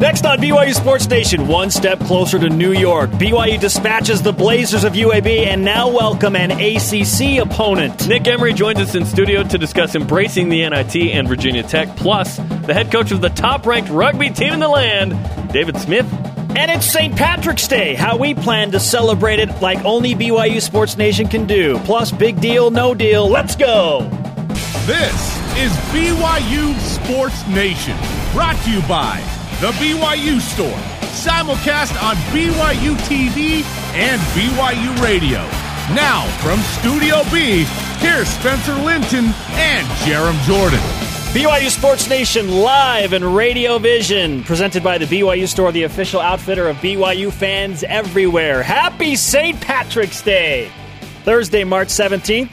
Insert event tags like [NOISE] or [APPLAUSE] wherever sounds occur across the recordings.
Next on BYU Sports Nation, one step closer to New York. BYU dispatches the Blazers of UAB and now welcome an ACC opponent. Nick Emery joins us in studio to discuss embracing the NIT and Virginia Tech, plus the head coach of the top ranked rugby team in the land, David Smith. And it's St. Patrick's Day, how we plan to celebrate it like only BYU Sports Nation can do. Plus, big deal, no deal. Let's go. This is BYU Sports Nation, brought to you by The BYU Store, simulcast on BYU TV and BYU Radio. Now, from Studio B, here's Spencer Linton and Jarom Jordan. BYU Sports Nation live and Radio Vision, presented by the BYU Store, the official outfitter of BYU fans everywhere. Happy St. Patrick's Day! Thursday, March 17th.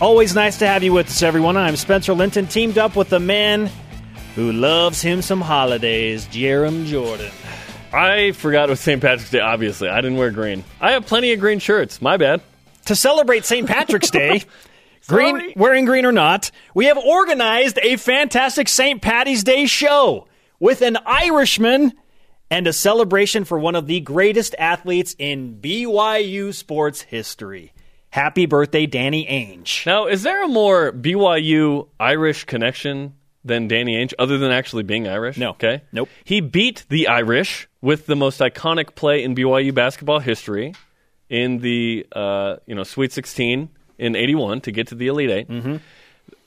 Always nice to have you with us, everyone. I'm Spencer Linton, teamed up with the man who loves him some holidays, Jarom Jordan. I forgot it was St. Patrick's Day, obviously. I didn't wear green. I have plenty of green shirts. My bad. To celebrate St. Patrick's Day, [LAUGHS] green, wearing green or not, we have organized a fantastic St. Patty's Day show with an Irishman and a celebration for one of the greatest athletes in BYU sports history. Happy birthday, Danny Ainge. Now, is there a more BYU Irish connection than Danny Ainge, other than actually being Irish? No. Okay. Nope. He beat the Irish with the most iconic play in BYU basketball history in the uh, you know Sweet 16 in '81 to get to the Elite 8 Mm-hmm.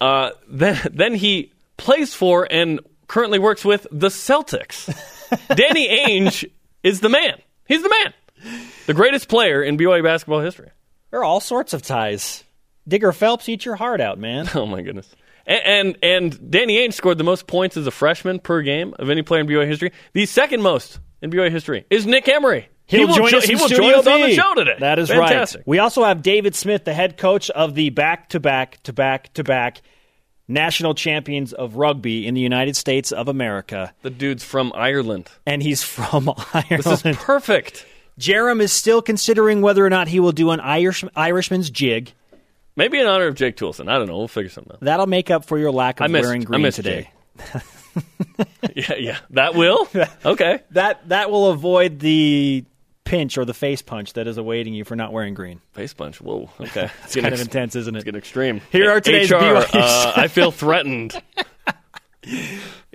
Uh, [LAUGHS] then then he plays for and currently works with the Celtics. [LAUGHS] Danny Ainge is the man. He's the man. The greatest player in BYU basketball history. There are all sorts of ties. Digger Phelps, eat your heart out, man. [LAUGHS] Oh my goodness. And, and and Danny Ainge scored the most points as a freshman per game of any player in BYU history. The second most in BYU history is Nick Emery. he He'll join jo- us he will join us on the show today. That is Fantastic. right. We also have David Smith, the head coach of the back to back to back to back national champions of rugby in the United States of America. The dude's from Ireland. And he's from [LAUGHS] Ireland. This is perfect. Jarom is still considering whether or not he will do an Irish, Irishman's jig. Maybe in honor of Jake Toolson. I don't know. We'll figure something out. That'll make up for your lack of I missed- wearing green today. [LAUGHS] Yeah, yeah. That will? [LAUGHS] Okay. That that will avoid the pinch or the face punch that is awaiting you for not wearing green. Face punch. Whoa. Okay. [LAUGHS] It's kind of intense, isn't it? It's getting extreme. Here are today's HR, uh, I feel threatened.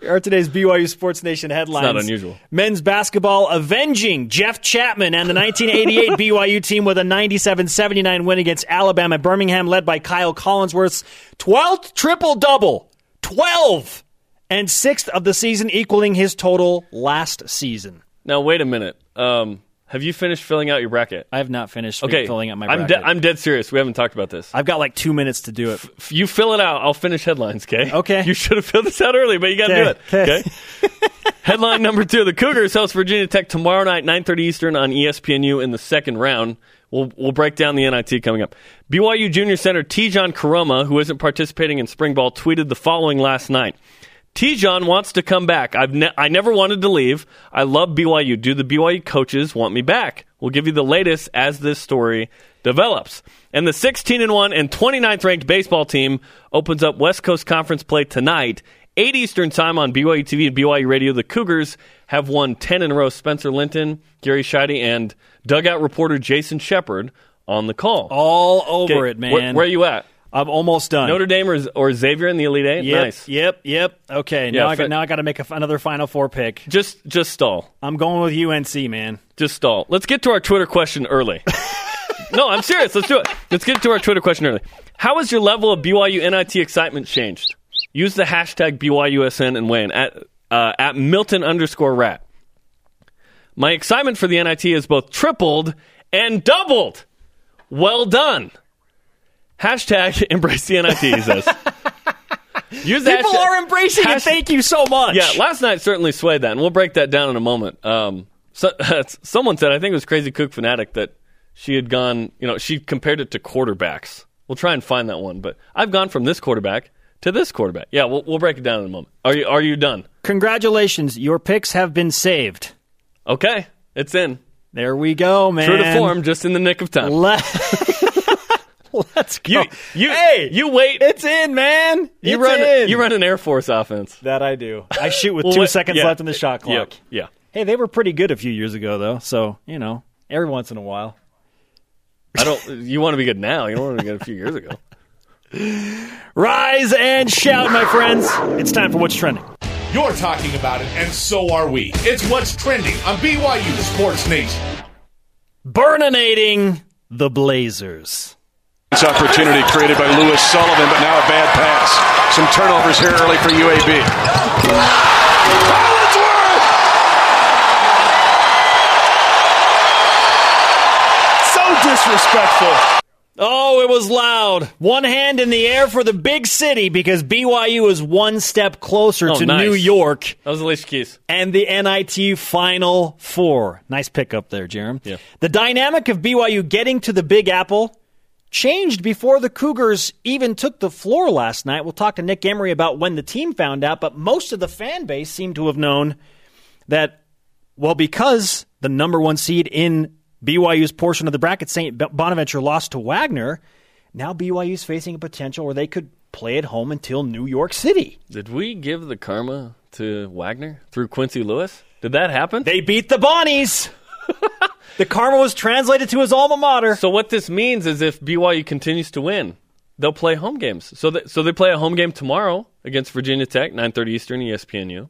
Are today's BYU Sports Nation headlines. It's not unusual. Men's basketball avenging Jeff Chatman and the 1988 [LAUGHS] BYU team with a 97-79 win against Alabama Birmingham, led by Kyle Collinsworth's 12th triple double, 12, and sixth of the season, equaling his total last season. Now, wait a minute. Um, have you finished filling out your bracket? I have not finished Okay. filling out my I'm, bracket. de- I'm dead serious. We haven't talked about this. I've got like two minutes to do it. If you fill it out, I'll finish headlines, okay? Okay. [LAUGHS] You should have filled this out early, but you got to do it. Okay. [LAUGHS] Headline number two: The Cougars host Virginia Tech tomorrow night, 9:30 Eastern on ESPNU in the second round. We'll we'll break down the NIT coming up. BYU junior center Tejan Koroma, who isn't participating in spring ball, tweeted the following last night. Tejan wants to come back. I've ne- I never wanted to leave. I love BYU. Do the BYU coaches want me back? We'll give you the latest as this story develops. And the 16 and 1 and 29th ranked baseball team opens up West Coast Conference play tonight, 8 Eastern time on BYU TV and BYU Radio. The Cougars have won 10 in a row. Spencer Linton, Gary Sheide, and dugout reporter Jason Shepard on the call. All over Okay, it, man. Where, where are you at? I'm almost done. Notre Dame or, or Xavier in the Elite Eight? Yep, Nice. Yep. Yep. Okay. Yeah, now I got now I got to make a, another Final Four pick. Just just stall. I'm going with UNC, man. Just stall. Let's get to our Twitter question early. [LAUGHS] no, I'm serious. Let's do it. Let's get to our Twitter question early. How has your level of BYU NIT excitement changed? Use the hashtag BYUSN and weigh in at, uh, at Milton underscore rat. My excitement for the NIT has both tripled and doubled. Well done. Hashtag [LAUGHS] embrace the NIT, he says. [LAUGHS] Use People hashtag- are embracing it. hash- Thank you so much. yeah, last night certainly swayed that, and we'll break that down in a moment. Um, so, [LAUGHS] someone said, I think it was Crazy Cook Fanatic, that she had gone, you know, she compared it to quarterbacks. We'll try and find that one, but I've gone from this quarterback to this quarterback. Yeah, we'll, we'll break it down in a moment. Are you, are you done? Congratulations, your picks have been saved. Okay, it's in. There we go, man. True to form, just in the nick of time. Le- [LAUGHS] Let's go. You, you, hey, you wait. it's in, man. you It's run. in. You run an Air Force offense. That I do. I shoot with Well, two what- seconds yeah. left in the shot Yeah, clock. yeah. Hey, they were pretty good a few years ago, though. So you know, every once in a while. I don't. You want to be good now. You don't want to be good a few years ago. [LAUGHS] Rise and shout, my friends! It's time for what's trending. You're talking about it, and so are we. It's what's trending on BYU Sports Nation. Burninating the Blazers. This opportunity created by Lewis Sullivan, but now a bad pass. Some turnovers here early for UAB. So disrespectful. Oh, it was loud. One hand in the air for the big city because BYU is one step closer Oh, to nice. New York That was Alicia Keys. and the NIT Final Four. Nice pickup there, Jarom. Yeah. The dynamic of BYU getting to the Big Apple changed before the Cougars even took the floor last night. We'll talk to Nick Emery about when the team found out, but most of the fan base seemed to have known that, well, because the number one seed in BYU's portion of the bracket, St. Bonaventure, lost to Wagner, now BYU's facing a potential where they could play at home until New York City. Did we give the karma to Wagner through Quincy Lewis? Did that happen? They beat the Bonnies. The karma was translated to his alma mater. So what this means is if BYU continues to win, they'll play home games. So that, so they play a home game tomorrow against Virginia Tech, 9:30 Eastern, ESPNU,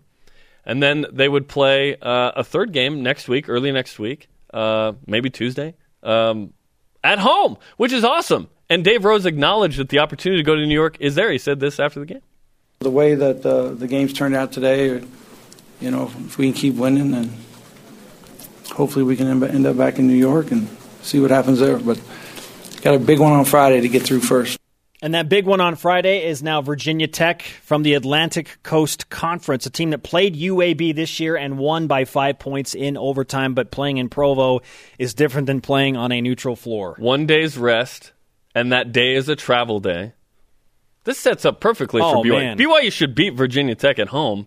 and then they would play uh, a third game next week, early next week, uh, maybe Tuesday, um, at home, which is awesome. And Dave Rose acknowledged that the opportunity to go to New York is there. He said this after the game. The way that uh, the games turned out today, you know, if we can keep winning, then hopefully we can end end up back in New York and see what happens there. But got a big one on Friday to get through first. And that big one on Friday is now Virginia Tech from the Atlantic Coast Conference, a team that played UAB this year and won by five points in overtime. But playing in Provo is different than playing on a neutral floor. One day's rest, and that day is a travel day. This sets up perfectly Oh, for BYU. man. BYU should beat Virginia Tech at home,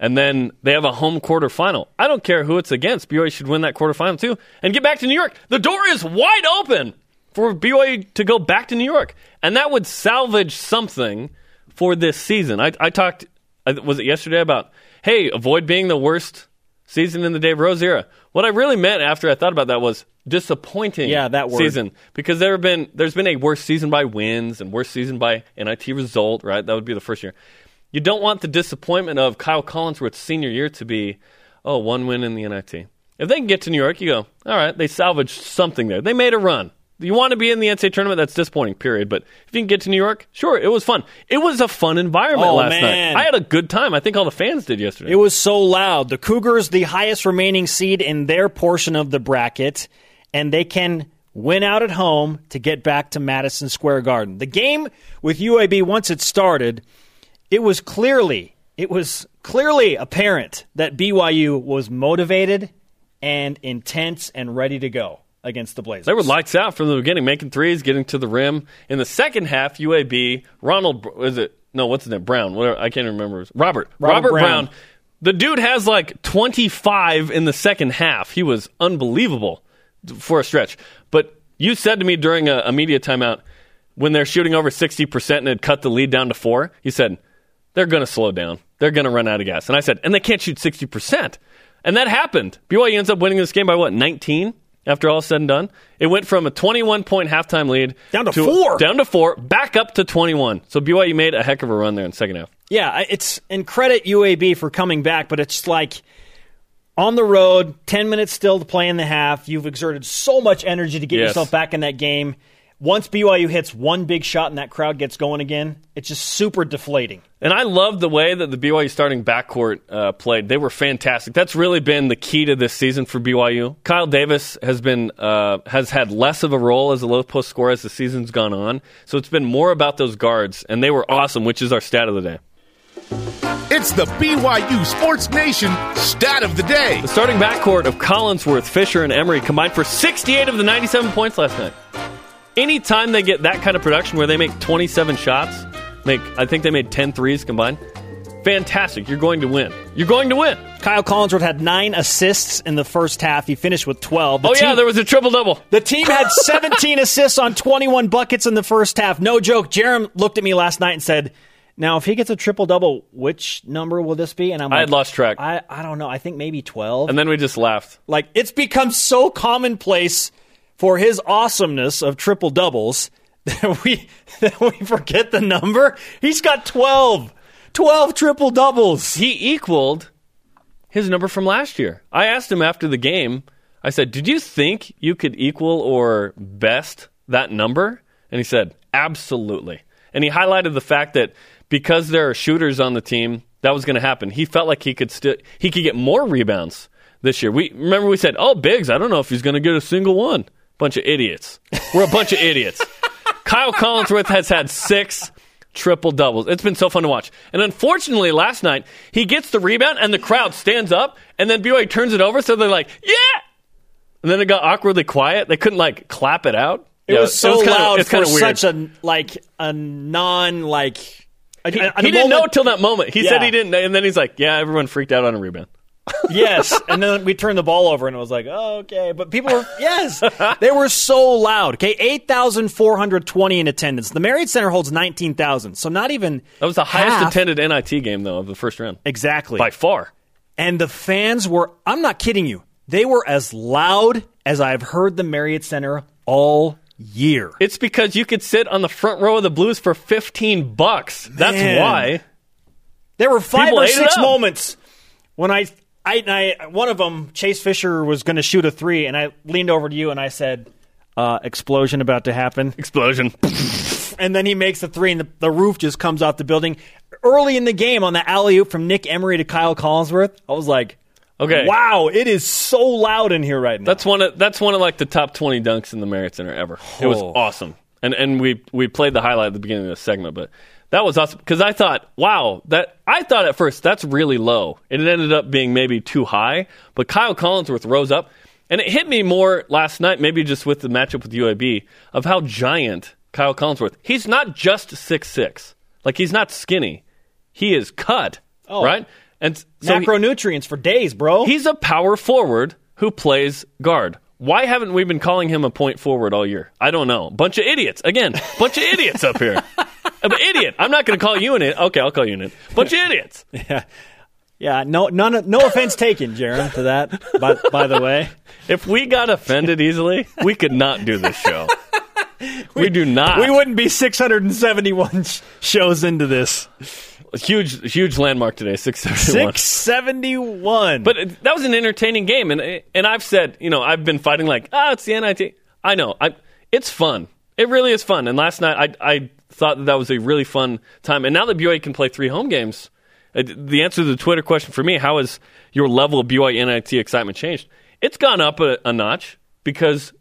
and then they have a home quarterfinal. I don't care who it's against. BYU should win that quarterfinal too, and get back to New York. The door is wide open for BYU to go back to New York, and that would salvage something for this season. I, I talked, uh, was it yesterday about, hey, avoid being the worst season in the Dave Rose era. What I really meant after I thought about that was disappointing Yeah, that word. season because there have been there's been a worse season by wins and worse season by NIT result, right? That would be the first year. You don't want the disappointment of Kyle Collinsworth's senior year to be, oh, one win in the NIT. If they can get to New York, you go, all right, they salvaged something there. They made a run. You want to be in the NCAA tournament? That's disappointing, period. But if you can get to New York, sure, it was fun. It was a fun environment Oh, last man. night. I had a good time. I think all the fans did yesterday. It was so loud. The Cougars, the highest remaining seed in their portion of the bracket, and they can win out at home to get back to Madison Square Garden. The game with UAB, once it started, it was clearly, it was clearly apparent that BYU was motivated and intense and ready to go against the Blazers. They were lights out from the beginning, making threes, getting to the rim. In the second half, UAB, Ronald, is it? No, what's his name? Brown. Whatever, I can't remember. Robert. Robert Brown. Brown. The dude has like 25 in the second half. He was unbelievable for a stretch. But you said to me during a, a media timeout when they're shooting over 60% and had cut the lead down to four, you said, they're going to slow down. They're going to run out of gas. And I said, and they can't shoot 60%. And that happened. BYU ends up winning this game by what, 19? After all is said and done, it went from a 21 point halftime lead Down to four. down to four, back up to 21. So BYU made a heck of a run there in the second half. Yeah, it's and credit UAB for coming back, but it's like on the road, 10 minutes still to play in the half. You've exerted so much energy to get Yes. yourself back in that game. Once BYU hits one big shot and that crowd gets going again, it's just super deflating. And I love the way that the BYU starting backcourt uh, played. They were fantastic. That's really been the key to this season for BYU. Kyle Davies has been uh, has had less of a role as a low post scorer as the season's gone on. So it's been more about those guards, and they were awesome, which is our stat of the day. It's the BYU Sports Nation stat of the day. The starting backcourt of Collinsworth, Fisher, and Emery combined for 68 of the 97 points last night. Anytime they get that kind of production where they make 27 shots, make I think they made 10 threes combined, fantastic. You're going to win. You're going to win. Kyle Collinsworth had nine assists in the first half. He finished with 12. The oh, yeah, there was a triple double. The team had [LAUGHS] 17 assists on 21 buckets in the first half. No joke. Jarom looked at me last night and said, "Now, if he gets a triple double, which number will this be?" And I'm I like, had lost track. I, I don't know. I think maybe 12. And then we just laughed. like it's become so commonplace for his awesomeness of triple doubles [LAUGHS] that we [LAUGHS] that we forget the number. He's got 12. 12 triple doubles. He equaled his number from last year. I asked him after the game, I said, Did you think you could equal or best that number? And he said, Absolutely. And he highlighted the fact that because there are shooters on the team, that was going to happen. He felt like he could still he could get more rebounds this year. We remember we said, "Oh, Biggs, I don't know if he's going to get a single one." Bunch of idiots. We're a bunch of idiots. [LAUGHS] Kyle Collinsworth has had six triple doubles. It's been so fun to watch. And unfortunately, last night he gets the rebound and the crowd stands up, and then BYU turns it over, so they're like, "Yeah!" And then it got awkwardly quiet. They couldn't like clap it out. It Yeah, was so kinda- loud it's for kinda weird. such a like a non like a- He, a- a he didn't know moment- till that moment. He said he didn't, and then he's like, "Yeah, everyone freaked out on a rebound." Yes, and then we turned the ball over, and it was like, oh, okay. But people were yes, [LAUGHS] they were so loud. Okay, eight thousand four hundred twenty in attendance. The Marriott Center holds nineteen thousand, so not even That was the highest half. attended NIT game though of the first round exactly by far. And the fans were. I'm not kidding you. They were as loud as I've heard the Marriott Center all year. It's because you could sit on the front row of the Blues for fifteen bucks. That's Man. why. There were five People or six moments when I, I, I, one of them, Chase Fisher was going to shoot a three, and I leaned over to you and I said, uh, "Explosion about to happen." Explosion. And then he makes the three, and the, the roof just comes off the building. Early in the game, on the alley oop from Nick Emery to Kyle Collinsworth, I was like, Okay. wow, it is so loud in here right now." That's one of that's one of like the top twenty dunks in the Marriott Center ever. It was Oh. awesome, and and we we played the highlight at the beginning of the segment, but that was awesome because I thought, wow, that I thought at first that's really low. And it ended up being maybe too high, but Kyle Collinsworth rose up, and it hit me more last night, maybe just with the matchup with UAB of how giant Kyle Collinsworth. He's not just six six, like he's not skinny, he is cut, Oh. right? And so he- macronutrients for days, bro. He's a power forward who plays guard. Why haven't we been calling him a point forward all year? I don't know. Bunch of idiots. Again, bunch of idiots up here. [LAUGHS] I'm an idiot. I'm not going to call you an idiot. Okay, I'll call you an idiot. Bunch of idiots. [LAUGHS] yeah, Yeah, no, none, no offense taken, Jarom, to that. By, by the way, If we got offended easily, we could not do this show. [LAUGHS] We do not. we wouldn't be 671 sh- shows into this. huge, huge landmark today. Six seventy-one. 671. But it- that was an entertaining game, and and I've said, you know, I've been fighting like, ah, it's the NIT. I know, I, it's fun. It really is fun. And last night, I I thought that, that was a really fun time. And now that BYU can play three home games, uh, the answer to the Twitter question for me, how has your level of BYU NIT excitement changed? It's gone up a, a notch because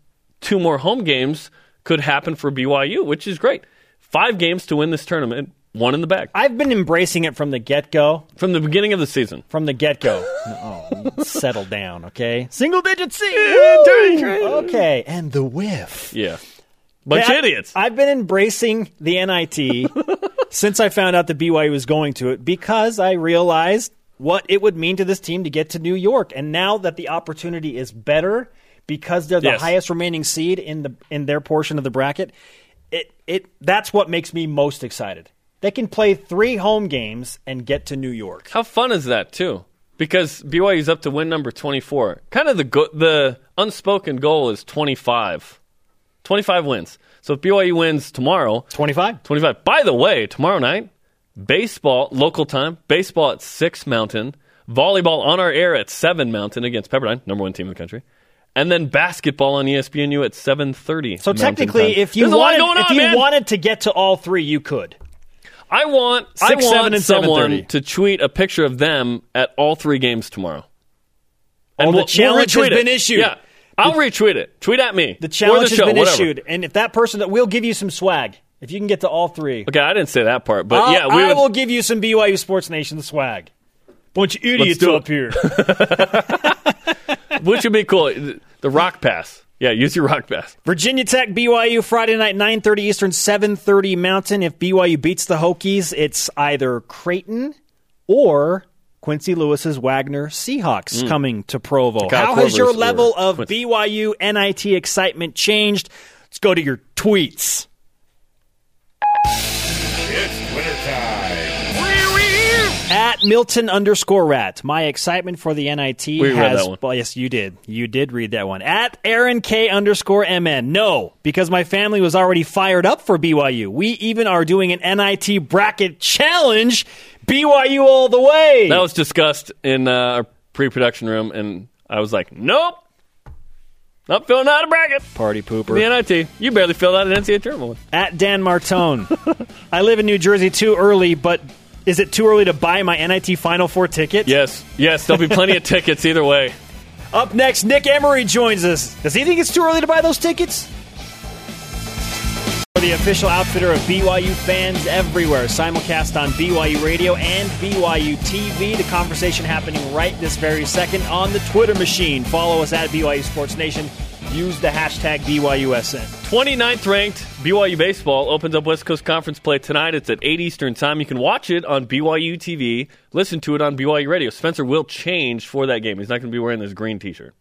two more home games could happen for BYU, which is great. Five games to win this tournament, one in the back. I've been embracing it from the get go. from the beginning of the season. From the get go. [LAUGHS] oh, settle down, okay? Single digit C. Okay, and the whiff. Yeah, bunch of idiots. I've been embracing the NIT [LAUGHS] since I found out that BYU was going to it because I realized what it would mean to this team to get to New York. And now that the opportunity is better because they're the Yes. highest remaining seed in the in their portion of the bracket, it it that's what makes me most excited. They can play three home games and get to New York. How fun is that too? Because BYU's up to win number 24. Kind of the go- the unspoken goal is 25. 25 wins. So if BYU wins tomorrow, 25. 25. By the way, tomorrow night, baseball local time, baseball at 6 Mountain, volleyball on our air at 7 Mountain against Pepperdine, number 1 team in the country. And then basketball on ESPNU at 7:30. So Mountain technically, time. if you There's wanted, going if you man. wanted to get to all three, you could. I want I Six, want seven, and someone 7:30. to tweet a picture of them at all three games tomorrow. Oh, the challenge has retweet been it. issued. Yeah, I'll retweet it. Tweet at me. The challenge the has show, been whatever. issued, and if that person, we'll give you some swag if you can get to all three. Okay, I didn't say that part, but I'll- yeah, we I would, will give you some BYU Sports Nation swag. Bunch of idiots up here. [LAUGHS] which would be cool. The rock pass. Yeah, use your rock pass. Virginia Tech, BYU, Friday night, 9.30 Eastern, 7.30 Mountain. If BYU beats the Hokies, it's either Creighton or Quincy Lewis's Wagner Seahawks coming to Provo. Mm. Kyle How has your Korver's level of Quincy. BYU NIT excitement changed? Let's go to your tweets. It's wintertime. At Milton underscore rat, my excitement for the NIT We read has. that one. Well, yes, you did. You did read that one. At Aaron K underscore MN, no, because my family was already fired up for BYU. We even are doing an NIT bracket challenge. BYU all the way. That was discussed in uh, our pre-production room, and I was like, "Nope, not filling out a bracket." party pooper. The NIT, you barely filled out an NCAA tournament one. At Dan Martone, [LAUGHS] I live in New Jersey too early, but is it too early to buy my NIT Final Four ticket? Yes, yes, there'll be plenty of [LAUGHS] tickets either way. Up next, Nick Emery joins us. Does he think it's too early to buy those tickets? The official outfitter of BYU fans everywhere. Simulcast on BYU Radio and BYU TV. The conversation happening right this very second on the Twitter machine. Follow us at BYU Sports Nation. Use the hashtag BYUSN. 29th ranked BYU baseball opens up West Coast Conference play tonight. It's at 8 Eastern time. You can watch it on BYU TV, listen to it on BYU Radio. Spencer will change for that game. He's not going to be wearing this green T-shirt.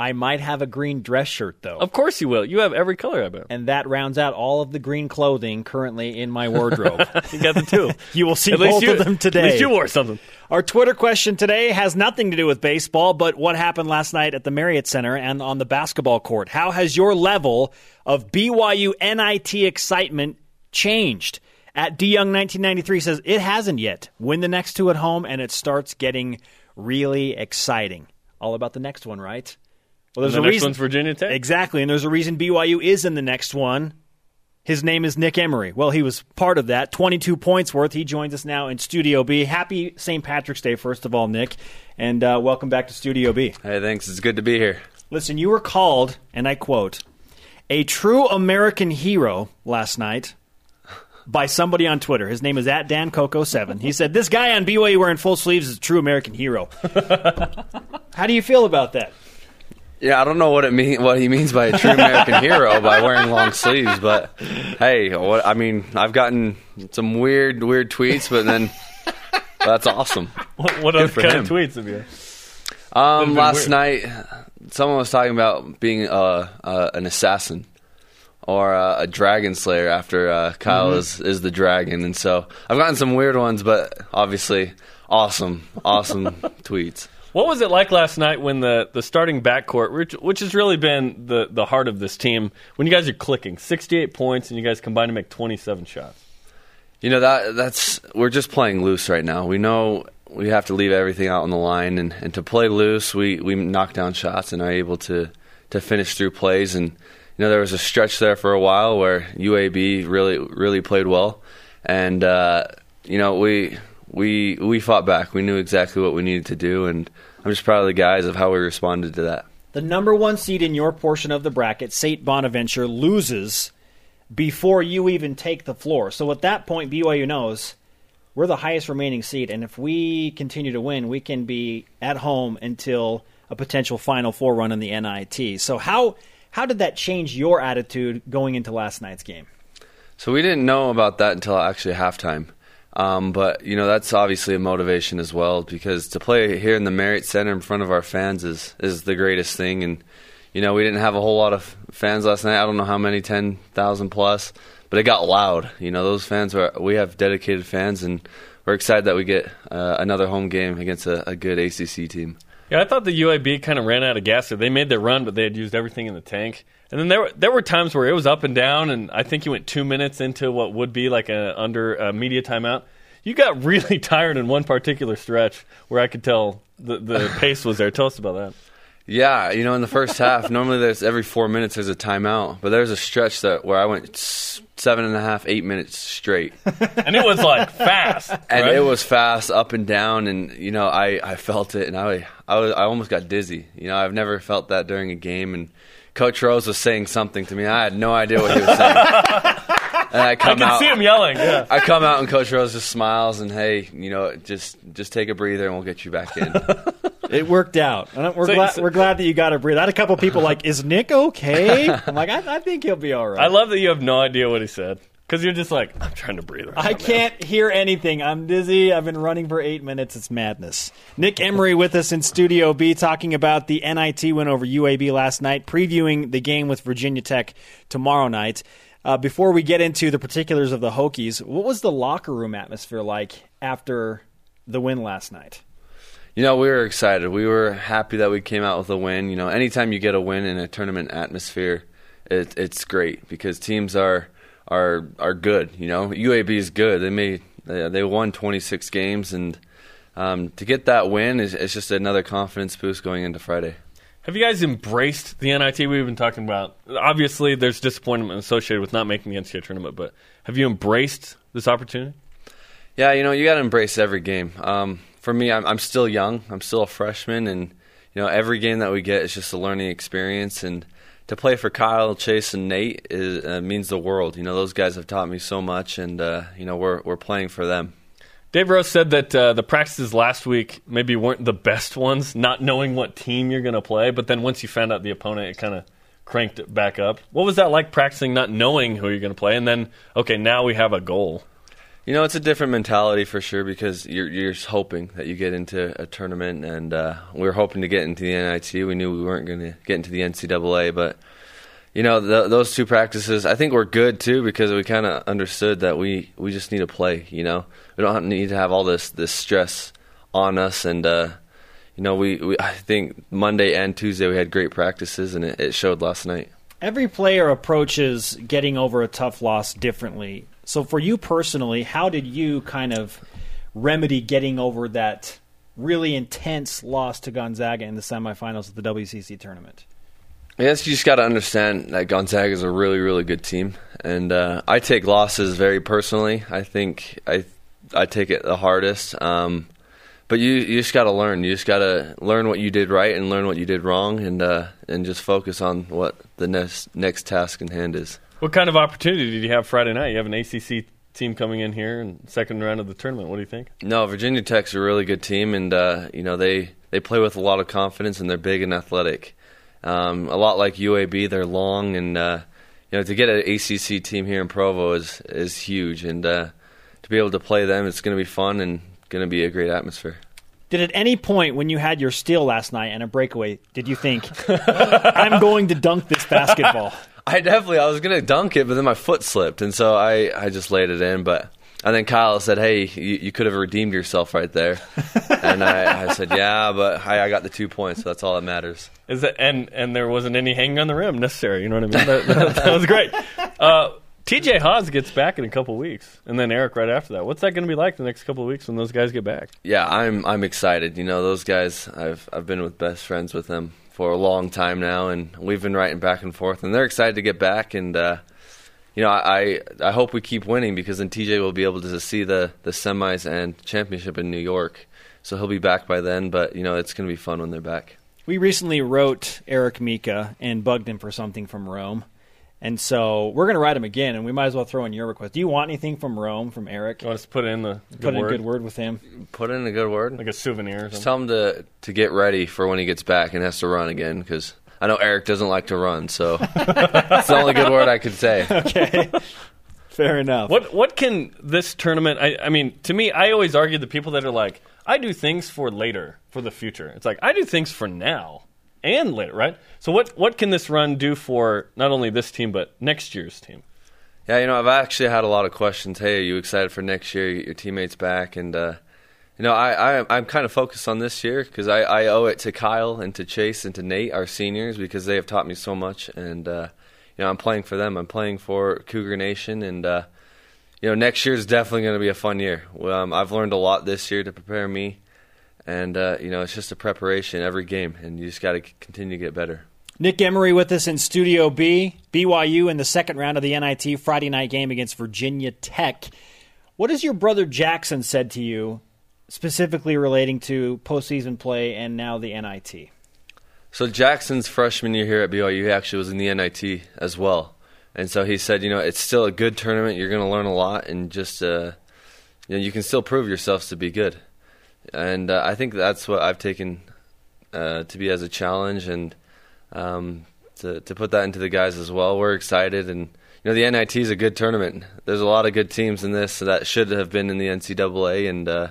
I might have a green dress shirt though. Of course you will. You have every color, I bet. and that rounds out all of the green clothing currently in my wardrobe. [LAUGHS] You got the two. [LAUGHS] you will see At both you, of them today. At least you wore something. Our Twitter question today has nothing to do with baseball, but what happened last night at the Marriott Center and on the basketball court. How has your level of BYU NIT excitement changed? At DYoung1993 says it hasn't yet. Win the next two at home, and it starts getting really exciting. All about the next one, right? Well, there's the a next reason. one's Virginia Tech. Exactly, and there's a reason BYU is in the next one. His name is Nick Emery. Well, he was part of that. 22 points worth. He joins us now in Studio B. Happy St. Patrick's Day, first of all, Nick, and uh, welcome back to Studio B. Hey, thanks. It's good to be here. Listen, you were called, and I quote, a true American hero last night by somebody on Twitter. His name is at Dan Coco 7 He said, This guy on BYU wearing full sleeves is a true American hero. [LAUGHS] How do you feel about that? Yeah, I don't know what it mean what he means by a true American [LAUGHS] hero by wearing long sleeves, but hey, what I mean, I've gotten some weird, weird tweets, but then [LAUGHS] that's awesome. What, what other for kind him. of tweets have you? Um, last weird. night, someone was talking about being uh, uh, an assassin or uh, a dragon slayer after uh, Kyle is, is the dragon, and so I've gotten some weird ones, but obviously awesome, awesome [LAUGHS] tweets. What was it like last night when the, the starting backcourt, which, which has really been the, the heart of this team, when you guys are clicking 68 points and you guys combine to make 27 shots? You know that that's we're just playing loose right now. We know we have to leave everything out on the line, and, and to play loose, we, we knock down shots and are able to to finish through plays. And you know there was a stretch there for a while where UAB really really played well, and uh, you know we we we fought back. We knew exactly what we needed to do, and I'm just proud of the guys of how we responded to that. The number one seed in your portion of the bracket, St. Bonaventure, loses before you even take the floor. So at that point, BYU knows we're the highest remaining seed, and if we continue to win, we can be at home until a potential Final Four run in the NIT. So how how did that change your attitude going into last night's game? So we didn't know about that until actually halftime. Um, but you know that's obviously a motivation as well because to play here in the Marriott Center in front of our fans is is the greatest thing. And you know we didn't have a whole lot of fans last night. I don't know how many, ten thousand plus, but it got loud. You know those fans are. We have dedicated fans, and we're excited that we get uh, another home game against a, a good ACC team. Yeah, I thought the UAB kind of ran out of gas. They made their run, but they had used everything in the tank. And then there were there were times where it was up and down, and I think you went two minutes into what would be like a under a media timeout. You got [LAUGHS] really tired in one particular stretch where I could tell the the [LAUGHS] pace was there. Tell us about that. Yeah, you know, in the first half, [LAUGHS] normally there's every four minutes there's a timeout, but there's a stretch that where I went seven and a half, eight minutes straight. And it was like fast, and right? it was fast up and down and you know i i felt it and i i was i almost got dizzy you know i've never felt that during a game and coach rose was saying something to me i had no idea what he was saying [LAUGHS] and i I come out see him yelling. Yeah. I come out and Coach Rose just smiles and hey, you know, just just take a breather and we'll get you back in. [LAUGHS] It worked out. And we're So- glad so- we're glad that you got a breather. I had a couple people like, "Is Nick okay?" I'm like, "I, I think he'll be all right." I love that you have no idea what he said. Because you're just like, I'm trying to breathe. Right I now, can't hear anything. I'm dizzy. I've been running for eight minutes. It's madness. Nick Emery with us in Studio B talking about the NIT win over UAB last night, previewing the game with Virginia Tech tomorrow night. Uh, before we get into the particulars of the Hokies, what was the locker room atmosphere like after the win last night? You know, we were excited. We were happy that we came out with a win. You know, anytime you get a win in a tournament atmosphere, it, it's great because teams are are are good. You know, UAB is good. They made they, they won 26 games, and um, to get that win is, is just another confidence boost going into Friday. Have you guys embraced the NIT we've been talking about? Obviously, there's disappointment associated with not making the NCAA tournament, but have you embraced this opportunity? Yeah, you know, you got to embrace every game. Um, for me, I'm, I'm still young. I'm still a freshman, and you know, every game that we get is just a learning experience. And to play for Kyle, Chase, and Nate is, uh, means the world. You know, those guys have taught me so much, and uh, you know, we're we're playing for them. Dave Rose said that uh, the practices last week maybe weren't the best ones, not knowing what team you're going to play. But then once you found out the opponent, it kind of cranked it back up. What was that like practicing, not knowing who you're going to play, and then okay, now we have a goal. You know, it's a different mentality for sure because you're you're hoping that you get into a tournament, and uh, we were hoping to get into the NIT. We knew we weren't going to get into the NCAA, but you know, th- those two practices, I think were good too because we kind of understood that we we just need to play. You know, we don't need to have all this this stress on us, and uh, you know, we, we I think Monday and Tuesday we had great practices, and it, it showed last night. Every player approaches getting over a tough loss differently. So, for you personally, how did you kind of remedy getting over that really intense loss to Gonzaga in the semifinals of the WCC tournament? I guess you just got to understand that Gonzaga is a really, really good team, and uh, I take losses very personally. I think I I take it the hardest. Um, but you you just got to learn. You just got to learn what you did right and learn what you did wrong, and uh, and just focus on what the next next task in hand is. What kind of opportunity did you have Friday night? You have an ACC team coming in here and second round of the tournament. What do you think? No, Virginia Tech's a really good team, and uh, you know they they play with a lot of confidence, and they're big and athletic. Um, a lot like UAB, they're long, and uh, you know to get an ACC team here in Provo is is huge, and uh, to be able to play them, it's going to be fun and going to be a great atmosphere. Did at any point when you had your steal last night and a breakaway, did you think, [LAUGHS] I'm going to dunk this basketball? I definitely I was gonna dunk it, but then my foot slipped, and so I, I just laid it in. But and then Kyle said, "Hey, you, you could have redeemed yourself right there," [LAUGHS] and I, I said, "Yeah, but I, I got the two points, so that's all that matters." Is that and and there wasn't any hanging on the rim necessary. You know what I mean? That, that, that was great. Uh, TJ Haws gets back in a couple weeks, and then Eric right after that. What's that going to be like the next couple of weeks when those guys get back? Yeah, I'm I'm excited. You know, those guys, I've I've been with best friends with them for a long time now, and we've been writing back and forth, and they're excited to get back. And uh, you know, I I hope we keep winning because then TJ will be able to see the the semis and championship in New York, so he'll be back by then. But you know, it's going to be fun when they're back. We recently wrote Eric Mika and bugged him for something from Rome. And so we're going to write him again, and we might as well throw in your request. Do you want anything from Rome, from Eric? You want us to put in the good Put in word, a good word with him. Put in a good word. like a souvenir. Or Just tell him to to get ready for when he gets back and has to run again because I know Eric doesn't like to run, so [LAUGHS] that's the only good word I could say. Okay. Fair enough. What what can this tournament? I, I mean, to me, I always argue the people that are like, I do things for later, for the future. It's like I do things for now and later, right? So what what can this run do for not only this team but next year's team? Yeah, you know, I've actually had a lot of questions. Hey, are you excited for next year? Your teammates back, and uh, you know, I, I I'm kind of focused on this year because I, I owe it to Kyle and to Chase and to Nate, our seniors, because they have taught me so much, and uh, you know, I'm playing for them. I'm playing for Cougar Nation, and uh, you know, next year is definitely going to be a fun year. Um, I've learned a lot this year to prepare me, and uh, you know, it's just a preparation every game, and you just got to continue to get better. Nick Emery with us in Studio B. BYU in the second round of the NIT Friday night game against Virginia Tech. What has your brother Jackson said to you, specifically relating to postseason play and now the NIT? So Jackson's freshman year here at BYU, he actually was in the NIT as well, and so he said, you know, it's still a good tournament. You're going to learn a lot, and just uh, you know, you can still prove yourselves to be good. And uh, I think that's what I've taken uh, to be as a challenge, and um, to to put that into the guys as well. We're excited, and you know the NIT is a good tournament. There's a lot of good teams in this that should have been in the NCAA, and uh,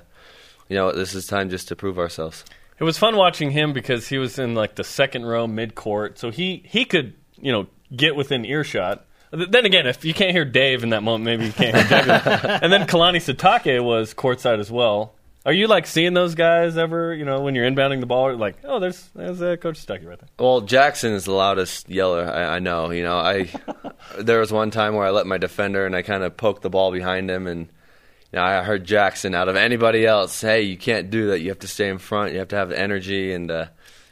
you know this is time just to prove ourselves. It was fun watching him because he was in like the second row mid court, so he he could you know get within earshot. Then again, if you can't hear Dave in that moment, maybe you can't hear Dave. [LAUGHS] and then Kalani Sitake was courtside as well. Are you like seeing those guys ever? You know, when you're inbounding the ball, like, oh, there's there's uh, Coach Sitake right there. Well, Jackson is the loudest yeller I, I know. You know, I [LAUGHS] there was one time where I let my defender and I kind of poked the ball behind him, and you know, I heard Jackson out of anybody else, hey, you can't do that. You have to stay in front. You have to have the energy. And uh,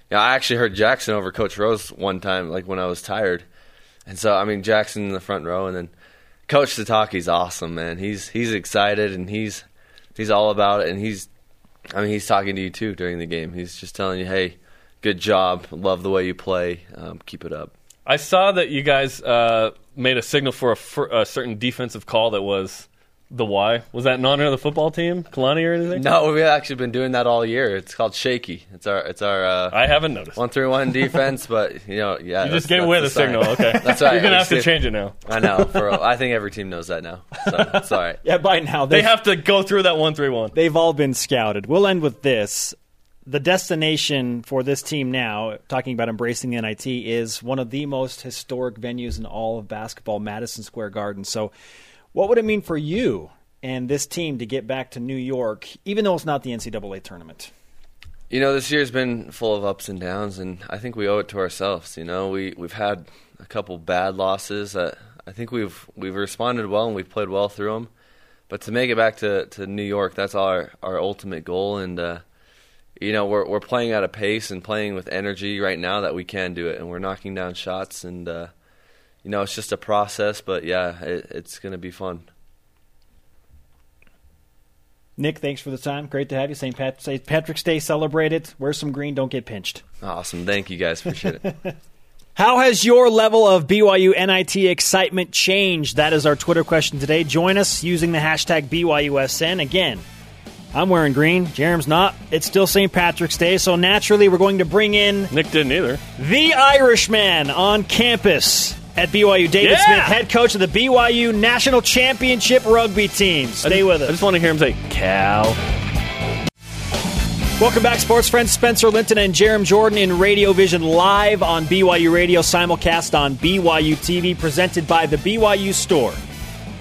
you know, I actually heard Jackson over Coach Rose one time, like when I was tired. And so, I mean, Jackson in the front row, and then Coach Sitake's awesome, man. He's he's excited and he's he's all about it, and he's I mean, he's talking to you too during the game. He's just telling you, hey, good job, love the way you play, um, keep it up. I saw that you guys uh, made a signal for a, for a certain defensive call that was the why Was that in honor of the football team, Kalani or anything? No, we've actually been doing that all year. It's called shaky. It's our it's our uh, I haven't noticed. one through one [LAUGHS] defense, but you know, yeah. You just gave away the, sign. signal. Okay, That's right. You're gonna We have to change it now. I know. For [LAUGHS] I think every team knows that now. So it's all right. [LAUGHS] Yeah, by now They have to go through that one three one. they've all been scouted. We'll end with this. The destination for this team now, talking about embracing the NIT, is one of the most historic venues in all of basketball, Madison Square Garden. So, what would it mean for you and this team to get back to New York, even though it's not the NCAA tournament? You know, this year's been full of ups and downs, and I think we owe it to ourselves. You know, we we've had a couple bad losses. That I think we've we've responded well and we've played well through them. But to make it back to, to New York, that's our our ultimate goal. And uh, you know, we're we're playing at a pace and playing with energy right now that we can do it, and we're knocking down shots. And uh, you know, it's just a process, but yeah, it, it's going to be fun. Nick, thanks for the time. Great to have you. St. Pat- St. Patrick's Day celebrated. Wear some green. Don't get pinched. Awesome, thank you guys, appreciate it. [LAUGHS] How has your level of BYU NIT excitement changed? That is our Twitter question today. Join us using the hashtag BYUSN. Again, I'm wearing green. Jarom's not. It's still St. Patrick's Day, so naturally we're going to bring in Nick didn't either. the Irishman on campus at BYU. David Yeah! Smith, head coach of the BYU National Championship rugby team. Stay with us. I just want to hear him say "cow." Welcome back, sports friends. Spencer Linton and Jarom Jordan in Radio Vision live on BYU Radio, simulcast on BYU TV, presented by the BYU Store,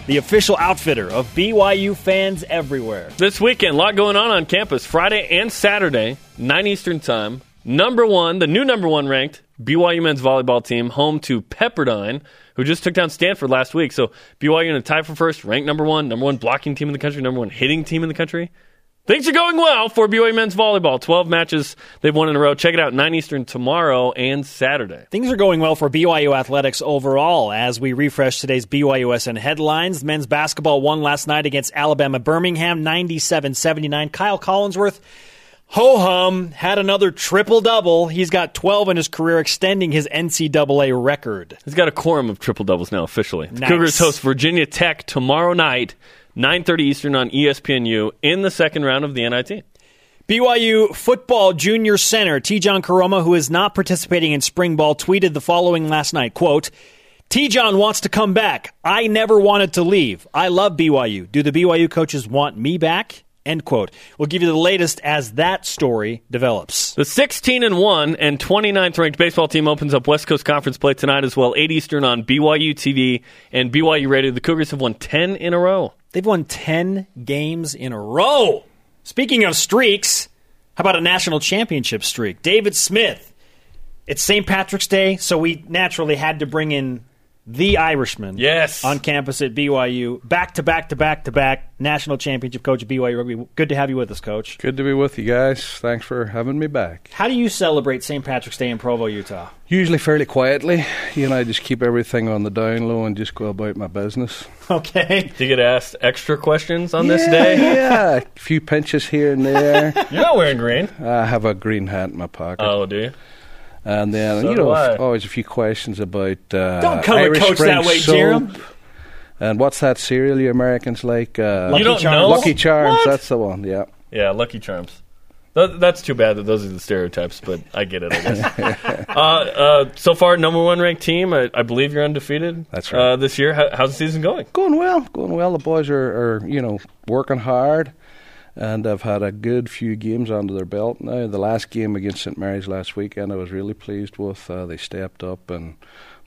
the official outfitter of BYU fans everywhere. This weekend, a lot going on on campus. Friday and Saturday, 9 Eastern Time. Number one, the new number one ranked BYU men's volleyball team, home to Pepperdine, who just took down Stanford last week. So BYU in a tie for first, ranked number one, number one blocking team in the country, number one hitting team in the country. Things are going well for BYU men's volleyball. 12 matches they've won in a row. Check it out, 9 Eastern tomorrow and Saturday. Things are going well for BYU athletics overall as we refresh today's BYUSN headlines. Men's basketball won last night against Alabama Birmingham 97 79. Kyle Collinsworth, ho hum, had another triple double. He's got 12 in his career, extending his NCAA record. He's got a quorum of triple doubles now officially. The Cougars host Virginia Tech tomorrow night, 9:30 Eastern on ESPNU in the second round of the NIT. BYU football junior center Tejan Koroma, who is not participating in spring ball, tweeted the following last night, quote, Tejan wants to come back. I never wanted to leave. I love BYU. Do the BYU coaches want me back? End quote. We'll give you the latest as that story develops. The 16 and 1 and 29th ranked baseball team opens up West Coast Conference play tonight as well, 8 Eastern on BYU TV and BYU Radio. The Cougars have won 10 in a row. They've won 10 games in a row. Speaking of streaks, how about a national championship streak? David Smith. It's St. Patrick's Day, so we naturally had to bring in the Irishman Yes. on campus at BYU. Back to back to back to back national championship coach at BYU Rugby. Good to have you with us, coach. Good to be with you guys. Thanks for having me back. How do you celebrate St. Patrick's Day in Provo, Utah? Usually fairly quietly. You know, I just keep everything on the down low and just go about my business. [LAUGHS] Okay. Do you get asked extra questions on this day? [LAUGHS] yeah, a few pinches here and there. [LAUGHS] You're not wearing green. I have a green hat in my pocket. Oh, do you? And then, so you know, I. always a few questions about uh, Don't come at Irish Coach Spring that way, soap. Jarom. And what's that cereal you Americans like? Uh, Lucky you don't Charms. know? Lucky Charms, What? that's the one, yeah. Yeah, Lucky Charms. Th- that's too bad that those are the stereotypes, but I get it. I guess. [LAUGHS] uh, uh, so far, number one ranked team. I, I believe you're undefeated. That's right. Uh, this year, How, how's the season going? Going well, going well. The boys are, are you know working hard, and I've had a good few games under their belt now. The last game against St Mary's last weekend, I was really pleased with. Uh, they stepped up and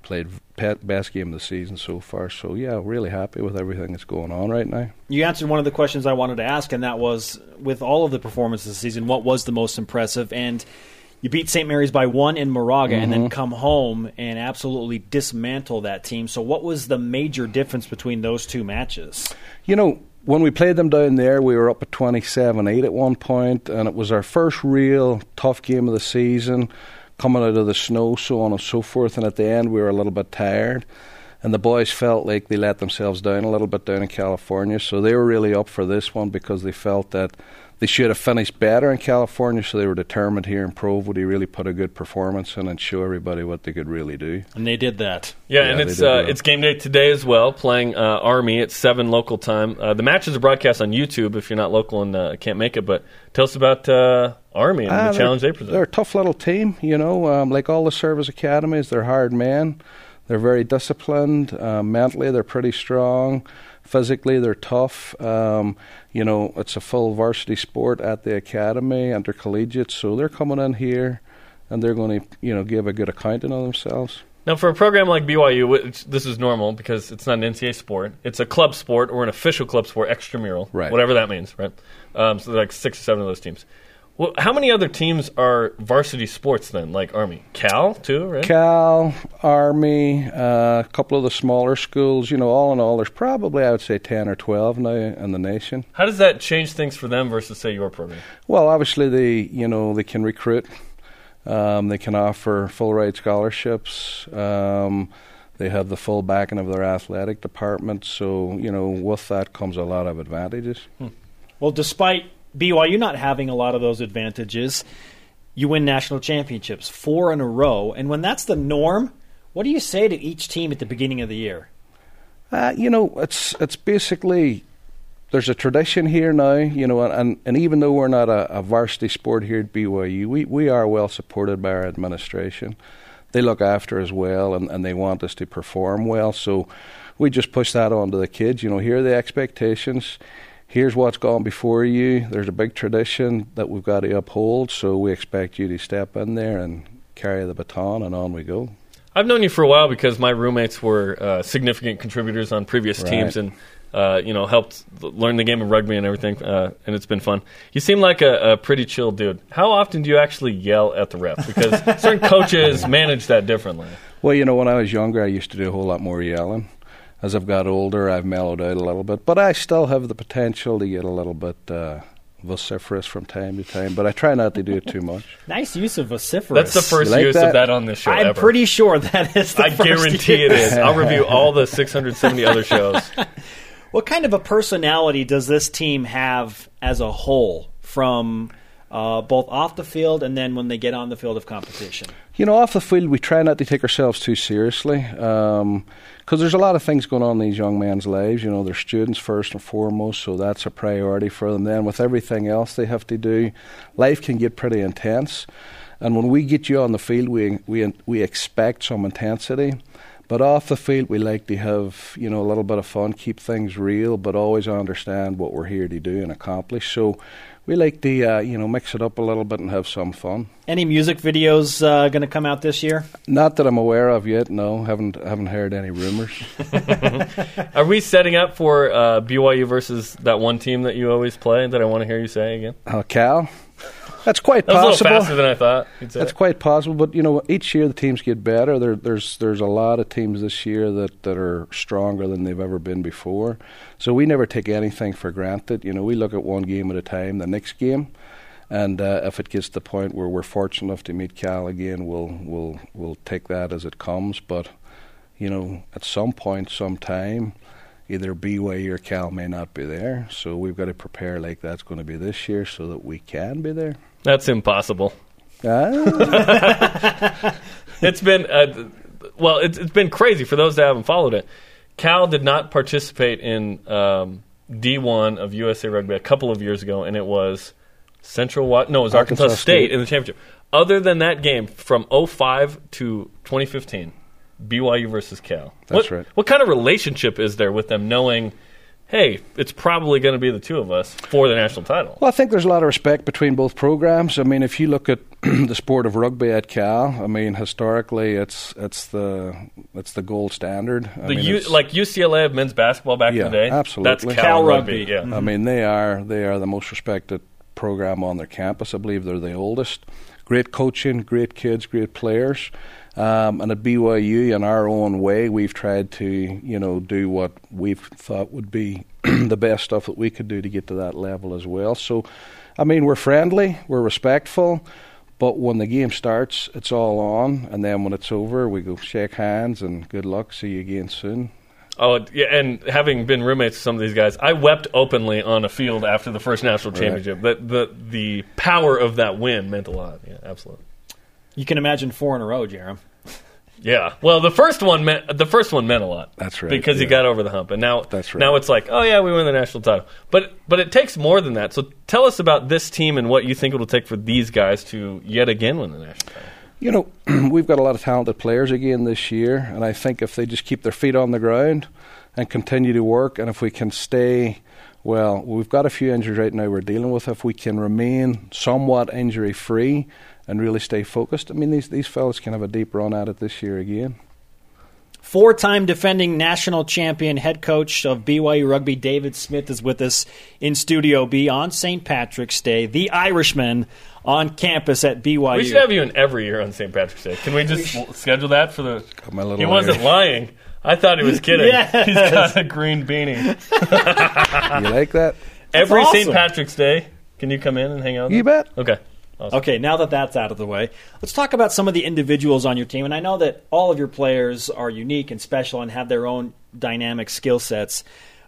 played pet best game of the season so far. So yeah, really happy with everything that's going on right now. You answered one of the questions I wanted to ask, and that was with all of the performances this season, what was the most impressive? And you beat St. Mary's by one in Moraga and then come home and absolutely dismantle that team. So, what was the major difference between those two matches? You know, when we played them down there, we were up at 27 8 at one point, and it was our first real tough game of the season, coming out of the snow, so on and so forth. And at the end, we were a little bit tired. And the boys felt like they let themselves down a little bit down in California. So they were really up for this one because they felt that they should have finished better in California. So they were determined here in Provo to really put a good performance in and show everybody what they could really do. And they did that. Yeah, Yeah, and it's uh, it's game day today as well. Playing uh, Army at seven local time. Uh, the matches are broadcast on YouTube if you're not local and uh, can't make it. But tell us about uh, Army and Ah, the they're- challenge they present. They're a tough little team, you know. Um, like all the service academies, they're hard men. They're very disciplined. Um, mentally, they're pretty strong. Physically, they're tough. Um, you know, it's a full varsity sport at the academy, and they're collegiate, so they're coming in here, and they're going to, you know, give a good accounting of themselves. Now, for a program like BYU, which this is normal because it's not an NCAA sport. It's a club sport or an official club sport, extramural, Right. whatever that means, right? Um, so like six or seven of those teams. Well, how many other teams are varsity sports then, like Army? Cal, too, right? Cal, Army, uh, a couple of the smaller schools. You know, all in all, there's probably I would say ten or twelve now in the nation. How does that change things for them versus, say, your program? Well, obviously they you know they can recruit. Um, they can offer full ride scholarships. Um, they have the full backing of their athletic department. So you know with that comes a lot of advantages. Well, despite BYU not having a lot of those advantages, you win national championships four in a row. And when that's the norm, what do you say to each team at the beginning of the year? Uh, you know, it's it's basically there's a tradition here now, you know, and, and even though we're not a, a varsity sport here at BYU, we, we are well supported by our administration. They look after us well and, and they want us to perform well. So we just push that on to the kids. You know, here are the expectations. Here's what's gone before you. There's a big tradition that we've got to uphold. So we expect you to step in there and carry the baton, and on we go. I've known you for a while because my roommates were uh, significant contributors on previous Right. teams and uh, you know helped learn the game of rugby and everything, uh, and it's been fun. You seem like a, a pretty chill dude. How often do you actually yell at the ref? Because [LAUGHS] certain coaches manage that differently. Well, you know, when I was younger, I used to do a whole lot more yelling. As I've got older, I've mellowed out a little bit, but I still have the potential to get a little bit uh, vociferous from time to time. But I try not to do it too much. [LAUGHS] Nice use of vociferous. That's the first like use that? of that on this show. I'm ever. pretty sure that is the I first guarantee it use. is. I'll review all the 670 other shows. [LAUGHS] What kind of a personality does this team have as a whole from uh, both off the field and then when they get on the field of competition? You know, off the field, we try not to take ourselves too seriously because there's a lot of things going on in these young men's lives. You know, they're students first and foremost, so that's a priority for them. Then, with everything else they have to do, life can get pretty intense. And when we get you on the field, we we we expect some intensity. But off the field, we like to have you know a little bit of fun, keep things real, but always understand what we're here to do and accomplish. So we like to uh, you know mix it up a little bit and have some fun. Any music videos uh, going to come out this year? Not that I'm aware of yet. No, haven't haven't heard any rumors. [LAUGHS] Are we setting up for uh, BYU versus that one team that you always play that I want to hear you say again? Uh, Cal, that's quite That possible. little faster than I thought. That's quite possible, but you know, each year the teams get better. There, there's there's a lot of teams this year that, that are stronger than they've ever been before. So we never take anything for granted. You know, we look at one game at a time. The next game, and uh, if it gets to the point where we're fortunate enough to meet Cal again, we'll we'll we'll take that as it comes. But you know, at some point, sometime, either BYU or Cal may not be there. So we've got to prepare like that's going to be this year, so that we can be there. That's impossible. Ah. [LAUGHS] It's been uh, well, it's, it's been crazy for those that haven't followed it. Cal did not participate in um, D1 of USA Rugby a couple of years ago, and it was Central Wa- no, it was Arkansas, Arkansas State. State. in the championship. Other than that game from 05 to 2015, BYU versus Cal. That's what, right. What kind of relationship is there with them knowing, hey, it's probably going to be the two of us for the national title? Well, I think there's a lot of respect between both programs. I mean, if you look at [CLEARS THROAT] the sport of rugby at Cal, I mean, historically, it's it's the it's the gold standard. I the mean, U, like UCLA of men's basketball back Yeah, in the day. absolutely. That's Cal, Cal rugby. rugby. Yeah. I mean, they are they are the most respected program on their campus. I believe they're the oldest. Great coaching, great kids, great players. Um, and at BYU, in our own way, we've tried to you know do what we've thought would be [CLEARS THROAT] the best stuff that we could do to get to that level as well. So, I mean, we're friendly, we're respectful. But when the game starts, it's all on, and then when it's over, we go shake hands and good luck. See you again soon. Oh yeah, and having been roommates with some of these guys, I wept openly on a field after the first national Right. championship. That the the power of that win meant a lot. Yeah, absolutely. You can imagine four in a row, Jarom. Yeah. Well, the first one meant the first one meant a lot. That's right, Because he got over the hump, and now That's right. now it's like, oh yeah, we win the national title. But but it takes more than that. So tell us about this team and what you think it'll take for these guys to yet again win the national title. You know, [CLEARS THROAT] we've got a lot of talented players again this year, and I think if they just keep their feet on the ground and continue to work, and if we can stay, well, we've got a few injuries right now we're dealing with. If we can remain somewhat injury free and really stay focused, I mean, these these fellas can have a deep run at it this year again. Four time defending national champion head coach of BYU Rugby, David Smith, is with us in Studio B on St. Patrick's Day. The Irishman on campus at BYU. We should have you in every year on St. Patrick's Day. Can we just w- schedule that for the? Got my little He wasn't Irish- lying. I thought he was [LAUGHS] kidding. Yes. He's got a green beanie. [LAUGHS] You like that? Every awesome. St. Patrick's Day, can you come in and hang out? You bet. Okay. Okay, now that that's out of the way, let's talk about some of the individuals on your team. And I know that all of your players are unique and special and have their own dynamic skill sets.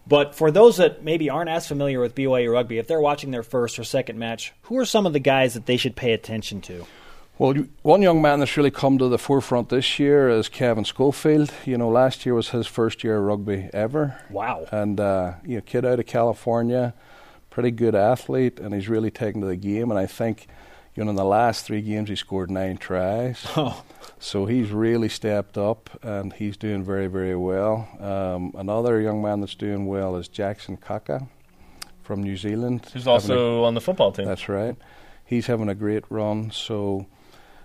But for those that maybe aren't as familiar with BYU rugby, if they're watching their first or second match, who are some of the guys that they should pay attention to? Well, one young man that's really come to the forefront this year is Kevin Schofield. You know, last year was his first year of rugby ever. Wow. And, uh, you know, kid out of California, pretty good athlete, and he's really taken to the game. And I think, you know, in the last three games, he scored nine tries. Oh, So he's really stepped up, and he's doing very, very well. Um, another young man that's doing well is Jackson Kaka from New Zealand. Who's Having a- also on the football team. that's right. He's having a great run. So,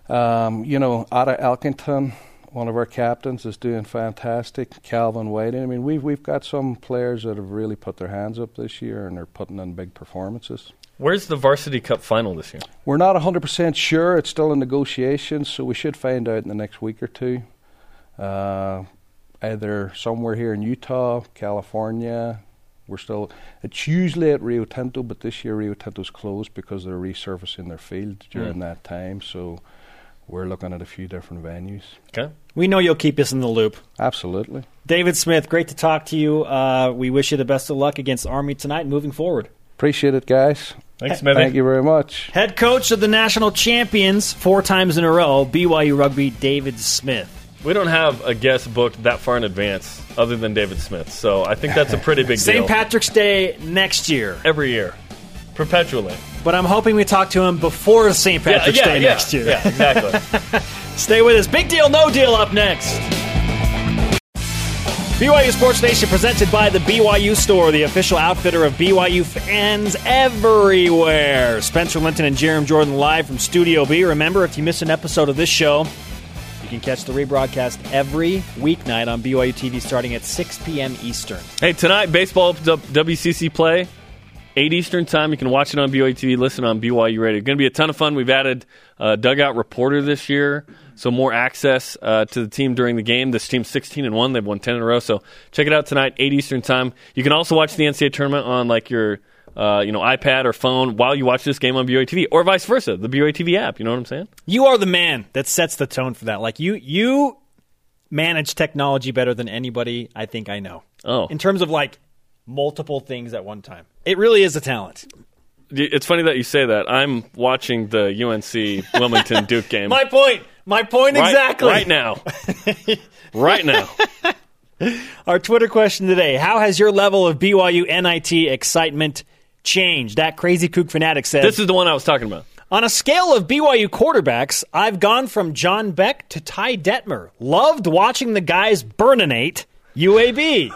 um, you know, Ada Elkington, one of our captains, is doing fantastic. Calvin Whiting. I mean, we've we've got some players that have really put their hands up this year and are putting in big performances. Where's the varsity cup final this year? We're not 100% sure. It's still in negotiations, so we should find out in the next week or two. Uh, either somewhere here in Utah, California. We're still. It's usually at Rio Tinto, but this year Rio Tinto's closed because they're resurfacing their field during Mm. that time. So we're looking at a few different venues. Okay. We know you'll keep us in the loop. Absolutely. David Smith, great to talk to you. Uh, we wish you the best of luck against Army tonight moving forward. Appreciate it, guys. Thanks, Smithy. Thank you very much. Head coach of the national champions four times in a row, BYU Rugby, David Smith. We don't have a guest booked that far in advance other than David Smith. So I think that's a pretty big [LAUGHS] deal. St. Patrick's Day next year. Every year. Perpetually. But I'm hoping we talk to him before St. Patrick's Day yeah, next year. Yeah, exactly. [LAUGHS] Stay with us. Big deal, no deal up next. BYU Sports Nation presented by the BYU Store, the official outfitter of BYU fans everywhere. Spencer Linton and Jarom Jordan live from Studio B. Remember, if you miss an episode of this show, you can catch the rebroadcast every weeknight on BYU TV starting at 6 p.m. Eastern. hey, tonight, baseball opens up WCC play. 8 Eastern time. You can watch it on BYU TV, listen on BYU Radio. It's going to be a ton of fun. We've added a dugout reporter this year, so more access uh, to the team during the game. This team's 16 and 1. They've won 10 in a row. So check it out tonight, 8 Eastern time. You can also watch the NCAA tournament on like your uh, you know iPad or phone while you watch this game on BYU TV, or vice versa, the BYU TV app. You know what I'm saying? You are the man that sets the tone for that. Like you, you manage technology better than anybody I think I know. Oh. in terms of like multiple things at one time, it really is a talent. It's funny that you say that. I'm watching the UNC Wilmington [LAUGHS] Duke game. My point. My point right, exactly. Right now. [LAUGHS] right now. [LAUGHS] Our Twitter question today: How has your level of BYU NIT excitement changed. That crazy kook fanatic said. This is the one I was talking about. On a scale of BYU quarterbacks, I've gone from John Beck to Ty Detmer. Loved watching the guys burninate UAB.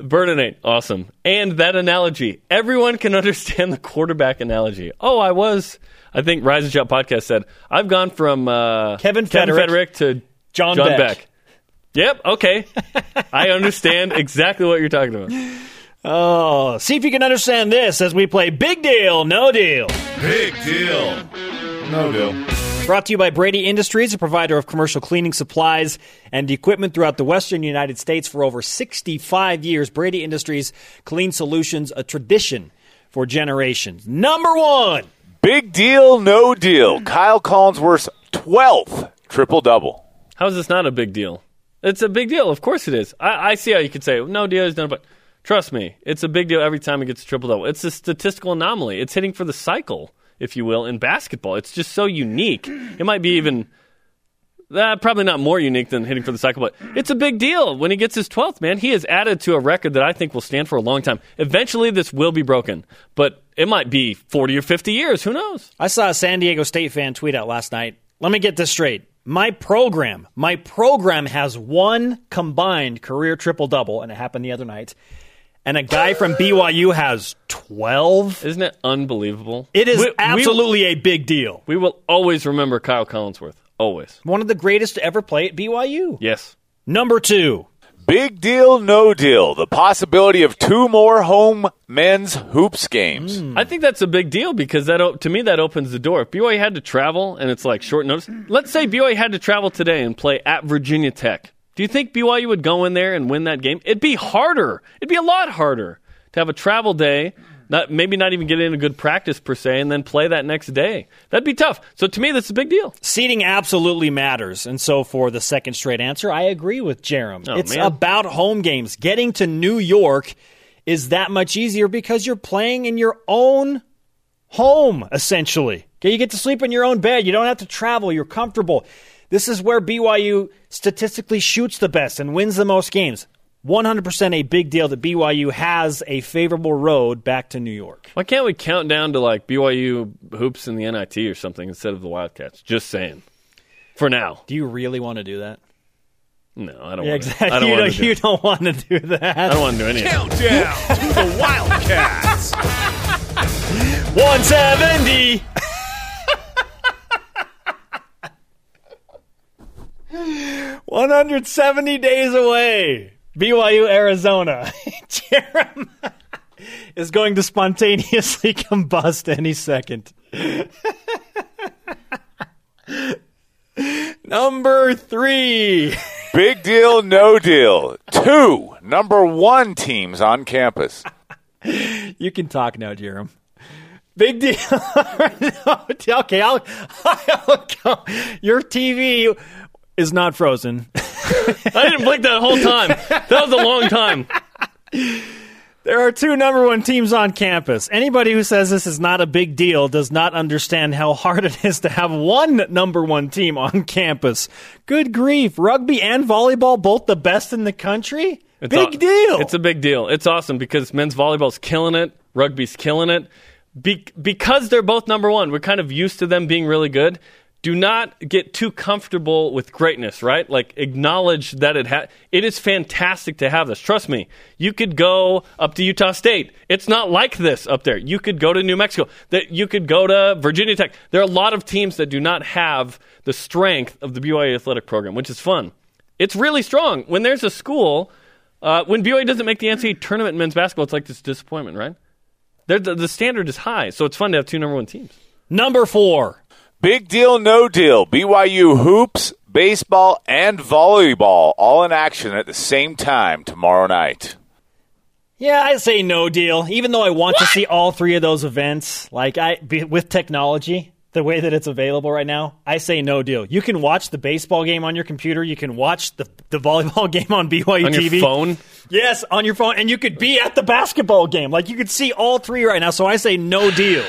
Burninate, awesome. And that analogy. Everyone can [LAUGHS] understand the quarterback analogy. Oh, I was, I think Rise and Shout podcast said, I've gone from uh, Kevin Kevin Feterik Feterik to John John Beck. Beck. Yep, okay. [LAUGHS] I understand exactly what you're talking about. oh, see if you can understand this as we play Big Deal, No Deal. Big deal. No deal. Brought to you by Brady Industries, a provider of commercial cleaning supplies and equipment throughout the western United States for over 65 years. Brady Industries Clean Solutions, a tradition for generations. Number one. Big deal, no deal. Kyle Collinsworth's 12th triple double. How is this not a big deal? It's a big deal. Of course it is. I, I see how you could say, no deal is done, but trust me, it's a big deal every time he gets a triple double. It's a statistical anomaly. It's hitting for the cycle, if you will, in basketball. It's just so unique. It might be even. Uh, probably not more unique than hitting for the cycle, but it's a big deal when he gets his 12th, man. He has added to a record that I think will stand for a long time. Eventually, this will be broken, but it might be 40 or 50 years. Who knows? I saw a San Diego State fan tweet out last night. Let me get this straight. My program, my program has one combined career triple double, and it happened the other night. And a guy from BYU has 12. Isn't it unbelievable? It is We- we- absolutely a big deal. We will always remember Kyle Collinsworth. Always. One of the greatest to ever play at BYU. Yes. Number two. Big deal, no deal. The possibility of two more home men's hoops games. I think that's a big deal because that o- to me that opens the door. If BYU had to travel and it's like short notice, let's say BYU had to travel today and play at Virginia Tech. Do you think BYU would go in there and win that game? It'd be harder. It'd be a lot harder to have a travel day, not maybe not even get in a good practice per se, and then play that next day. That'd be tough. So to me, that's a big deal. Seating absolutely matters. And so for the second straight answer, I agree with Jarom. Oh, it's man. about home games. Getting to New York is that much easier because you're playing in your own home, essentially. Okay, you get to sleep in your own bed. You don't have to travel. You're comfortable. This is where BYU statistically shoots the best and wins the most games. 100% a big deal that BYU has a favorable road back to New York. Why can't we count down to like BYU hoops in the NIT or something instead of the Wildcats? Just saying. For now. Do you really want to do that? No, I don't Yeah, want to. exactly. I don't you, want don't, do you don't want to do that. I don't want to do any of it. Countdown to the Wildcats. [LAUGHS] 170. One hundred seventy days away. BYU, Arizona. [LAUGHS] Jarom is going to spontaneously [LAUGHS] combust any second. [LAUGHS] Number three. Big deal, no deal. Two number one teams on campus. You can talk now, Jarom. Big deal. No, okay, I'll, I'll go. Your TV is not frozen. [LAUGHS] I didn't blink that whole time. That was a long time. There are two number one teams on campus. Anybody who says this is not a big deal does not understand how hard it is to have one number one team on campus. Good grief. Rugby and volleyball, both the best in the country? It's big aw- deal. It's a big deal. It's awesome because men's volleyball's killing it, rugby's killing it. Be- because they're both number one, we're kind of used to them being really good. Do not get too comfortable with greatness, right? Like acknowledge that it ha- it is fantastic to have this. Trust me. You could go up to Utah State. It's not like this up there. You could go to New Mexico. That you could go to Virginia Tech. There are a lot of teams that do not have the strength of the BYU athletic program, which is fun. It's really strong. When there's a school, uh, when BYU doesn't make the NCAA tournament in men's basketball, it's like this disappointment, right? The, the standard is high, so it's fun to have two number one teams. number four. Big deal, no deal. BYU hoops, baseball, and volleyball all in action at the same time tomorrow night. Yeah, I say no deal. Even though I want to see all three of those events, like I be, with technology, the way that it's available right now, I say no deal. You can watch the baseball game on your computer. You can watch the the volleyball [LAUGHS] game on BYU On TV. your phone, Yes, on your phone, and you could be at the basketball game. Like you could see all three right now. So I say no deal.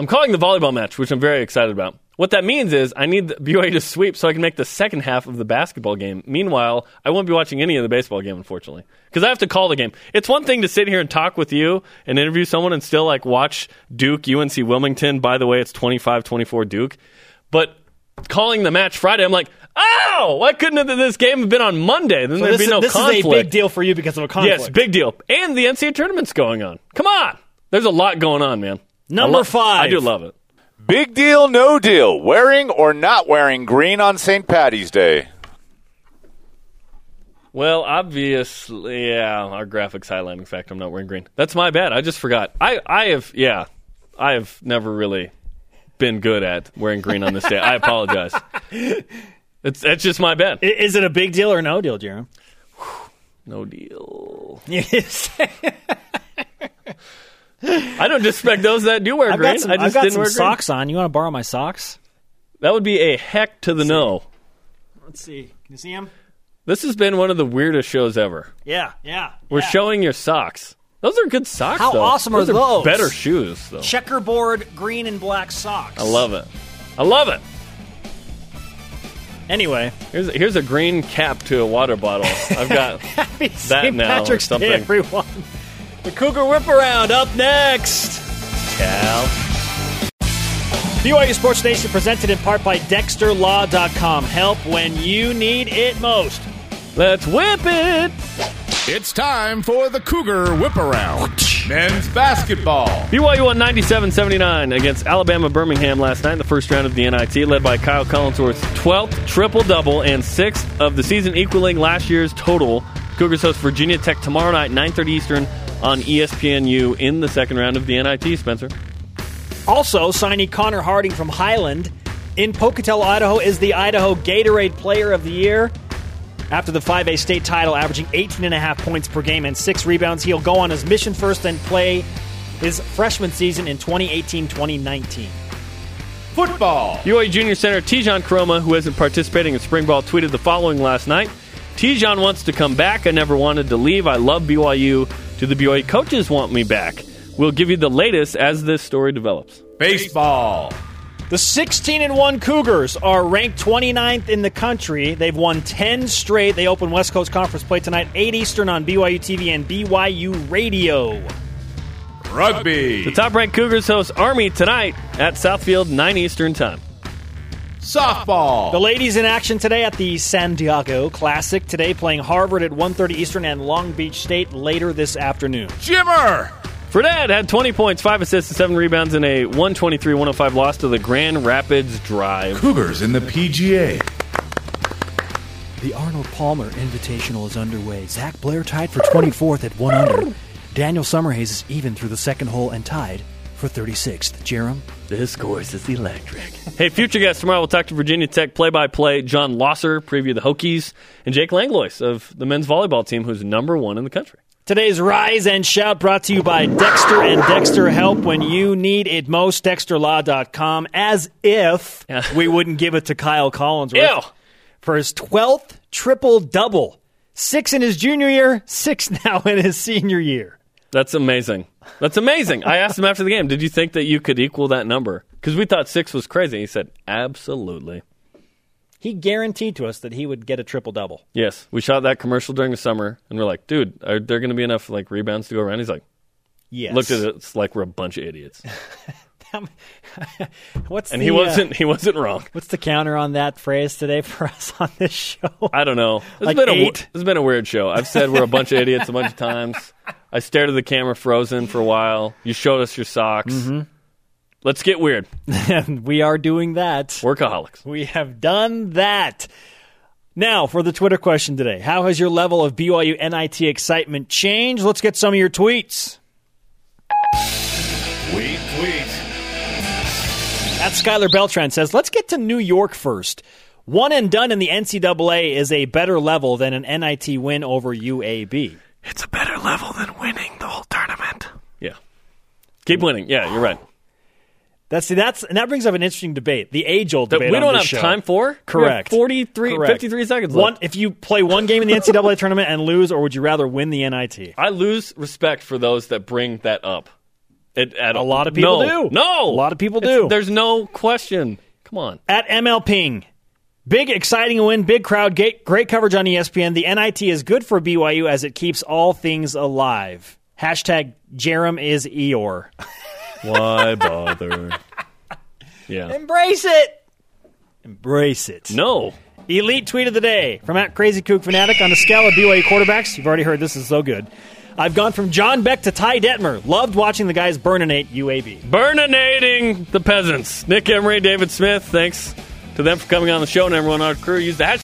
I'm calling the volleyball match, which I'm very excited about. What that means is I need the [LAUGHS] BYU to sweep so I can make the second half of the basketball game. Meanwhile, I won't be watching any of the baseball game, unfortunately, because I have to call the game. It's one thing to sit here and talk with you and interview someone and still like watch Duke, UNC Wilmington. By the way, it's 25-24 Duke. But calling the match Friday, I'm like, oh, why couldn't this game have been on Monday? Then So there'd be no is, this conflict. is a big deal for you because of a conflict. Yes, big deal. And the NCAA tournament's going on. Come on. There's a lot going on, man. Number I lo- five. I do love it. Big deal, no deal. Wearing or not wearing green on St. Patty's Day. Well, obviously, yeah, our graphics highlighting fact, I'm not wearing green. That's my bad. I just forgot. I, I have, yeah, I have never really been good at wearing green on this day. I apologize. [LAUGHS] It's, it's just my bad. Is it a big deal or no deal, Jeremy? [SIGHS] No deal. [LAUGHS] Yes. I don't disrespect those that do wear I've green. got some, I I've just got didn't some wear green. socks on. You want to borrow my socks? That would be a heck to the no. Let's see. Can you see them? This has been one of the weirdest shows ever. Yeah, yeah. We're yeah. showing your socks. Those are good socks. How though. awesome are those those? better shoes, though. checkerboard green and black socks. I love it. I love it. Anyway, Here's a, here's a green cap to a water bottle. I've got [LAUGHS] that St. now or Patrick's something. Day, everyone. The Cougar Whip Around up next. Cal. BYU Sports Nation presented in part by DexterLaw.com. Help when you need it most. Let's whip it. It's time for the Cougar Whip Around. Men's basketball. BYU won 97-79 against Alabama Birmingham last night in the first round of the NIT, led by Kyle Collinsworth's 12th triple-double and 6th of the season, equaling last year's total. Cougars host Virginia Tech tomorrow night, 9.30 Eastern on ESPNU in the second round of the NIT, Spencer. Also, signee Connor Harding from Highland in Pocatello, Idaho, is the Idaho Gatorade Player of the Year. After the 5A state title, averaging 18.5 points per game and six rebounds, he'll go on his mission first and play his freshman season in 2018 2019. Football. BYU Junior Center Tejan Koroma, who isn't participating in spring ball, tweeted the following last night. Tejan wants to come back. I never wanted to leave. I love BYU. Do the BYU coaches want me back? We'll give you the latest as this story develops. Baseball. The 16 and 1 Cougars are ranked 29th in the country. They've won 10 straight. They open West Coast Conference play tonight, 8 Eastern on BYU TV and BYU Radio. Rugby. The top ranked Cougars host Army tonight at Southfield, 9 Eastern Time. Softball. The ladies in action today at the San Diego Classic. Today playing Harvard at 1:30 Eastern and Long Beach State later this afternoon. Jimmer. Fredette had 20 points, 5 assists, and 7 rebounds in a 123 105 loss to the Grand Rapids Drive. Cougars in the PGA. The Arnold Palmer Invitational is underway. Zac Blair tied for 24th at 1 under. Daniel Summerhays is even through the second hole and tied for 36th. Jarom? This course is electric. hey, future guests tomorrow we'll talk to Virginia Tech play-by-play Jon Laaser, preview the Hokies, and Jake Langlois of the men's volleyball team, who's number one in the country. Today's Rise and Shout brought to you by Dexter and Dexter Help when you need it most. DexterLaw.com. As if we wouldn't give it to Kyle Collinsworth Ew. for his 12th triple double. Six in his junior year, six [LAUGHS] now in his senior year. That's amazing. That's amazing. I asked him after the game, did you think that you could equal that number? Because we thought six was crazy. He said, absolutely. He guaranteed to us that he would get a triple double. Yes, we shot that commercial during the summer, and we're like, dude, are there going to be enough like rebounds to go around? He's like, Yes. looked at it's like we're a bunch of idiots, [LAUGHS] [LAUGHS] [LAUGHS] What's and the, he uh, wasn't. He wasn't wrong. what's the counter on that phrase today for [LAUGHS] us on this show? I don't know. It's Like been a eight? this has been a weird show. I've said we're a bunch of idiots a bunch of times. I stared at the camera frozen for a while. You showed us your socks. Mm-hmm. Let's get weird. we are doing that. Workaholics. We have done that. Now, for the Twitter question today How has your level of BYU NIT excitement changed? Let's get some of your tweets. At Skylar Beltran says, Let's get to New York first. One and done in the NCAA is a better level than an NIT win over UAB. It's a better level than winning the whole tournament. Yeah. Keep winning. Yeah, you're right. That's see, that's and that brings up an interesting debate, the age old That debate. we don't have show. time for. Correct. 43, Correct. 53 seconds One, if you play one game in the NCAA tournament and lose, or would you rather win the NIT? I lose respect for those that bring that up. It, at A lot of people no, do. No, A lot of people It's- do. There's no question. Come on. At ML Ping. Big, exciting win, big crowd, great, great coverage on ESPN. The NIT is good for BYU as it keeps all things alive. Hashtag Jarom is Eeyore. [LAUGHS] Why bother? Yeah. Embrace it. Embrace it. No. Elite tweet of the day from at Crazy Kook Fanatic on the scale of BYU quarterbacks. You've already heard this is so good. I've gone from John Beck to Ty Detmer. Loved watching the guys burninate UAB. Burninating the peasants. Nick Emery, David Smith, thanks to them for coming on the show and everyone on our crew. Use the hashtag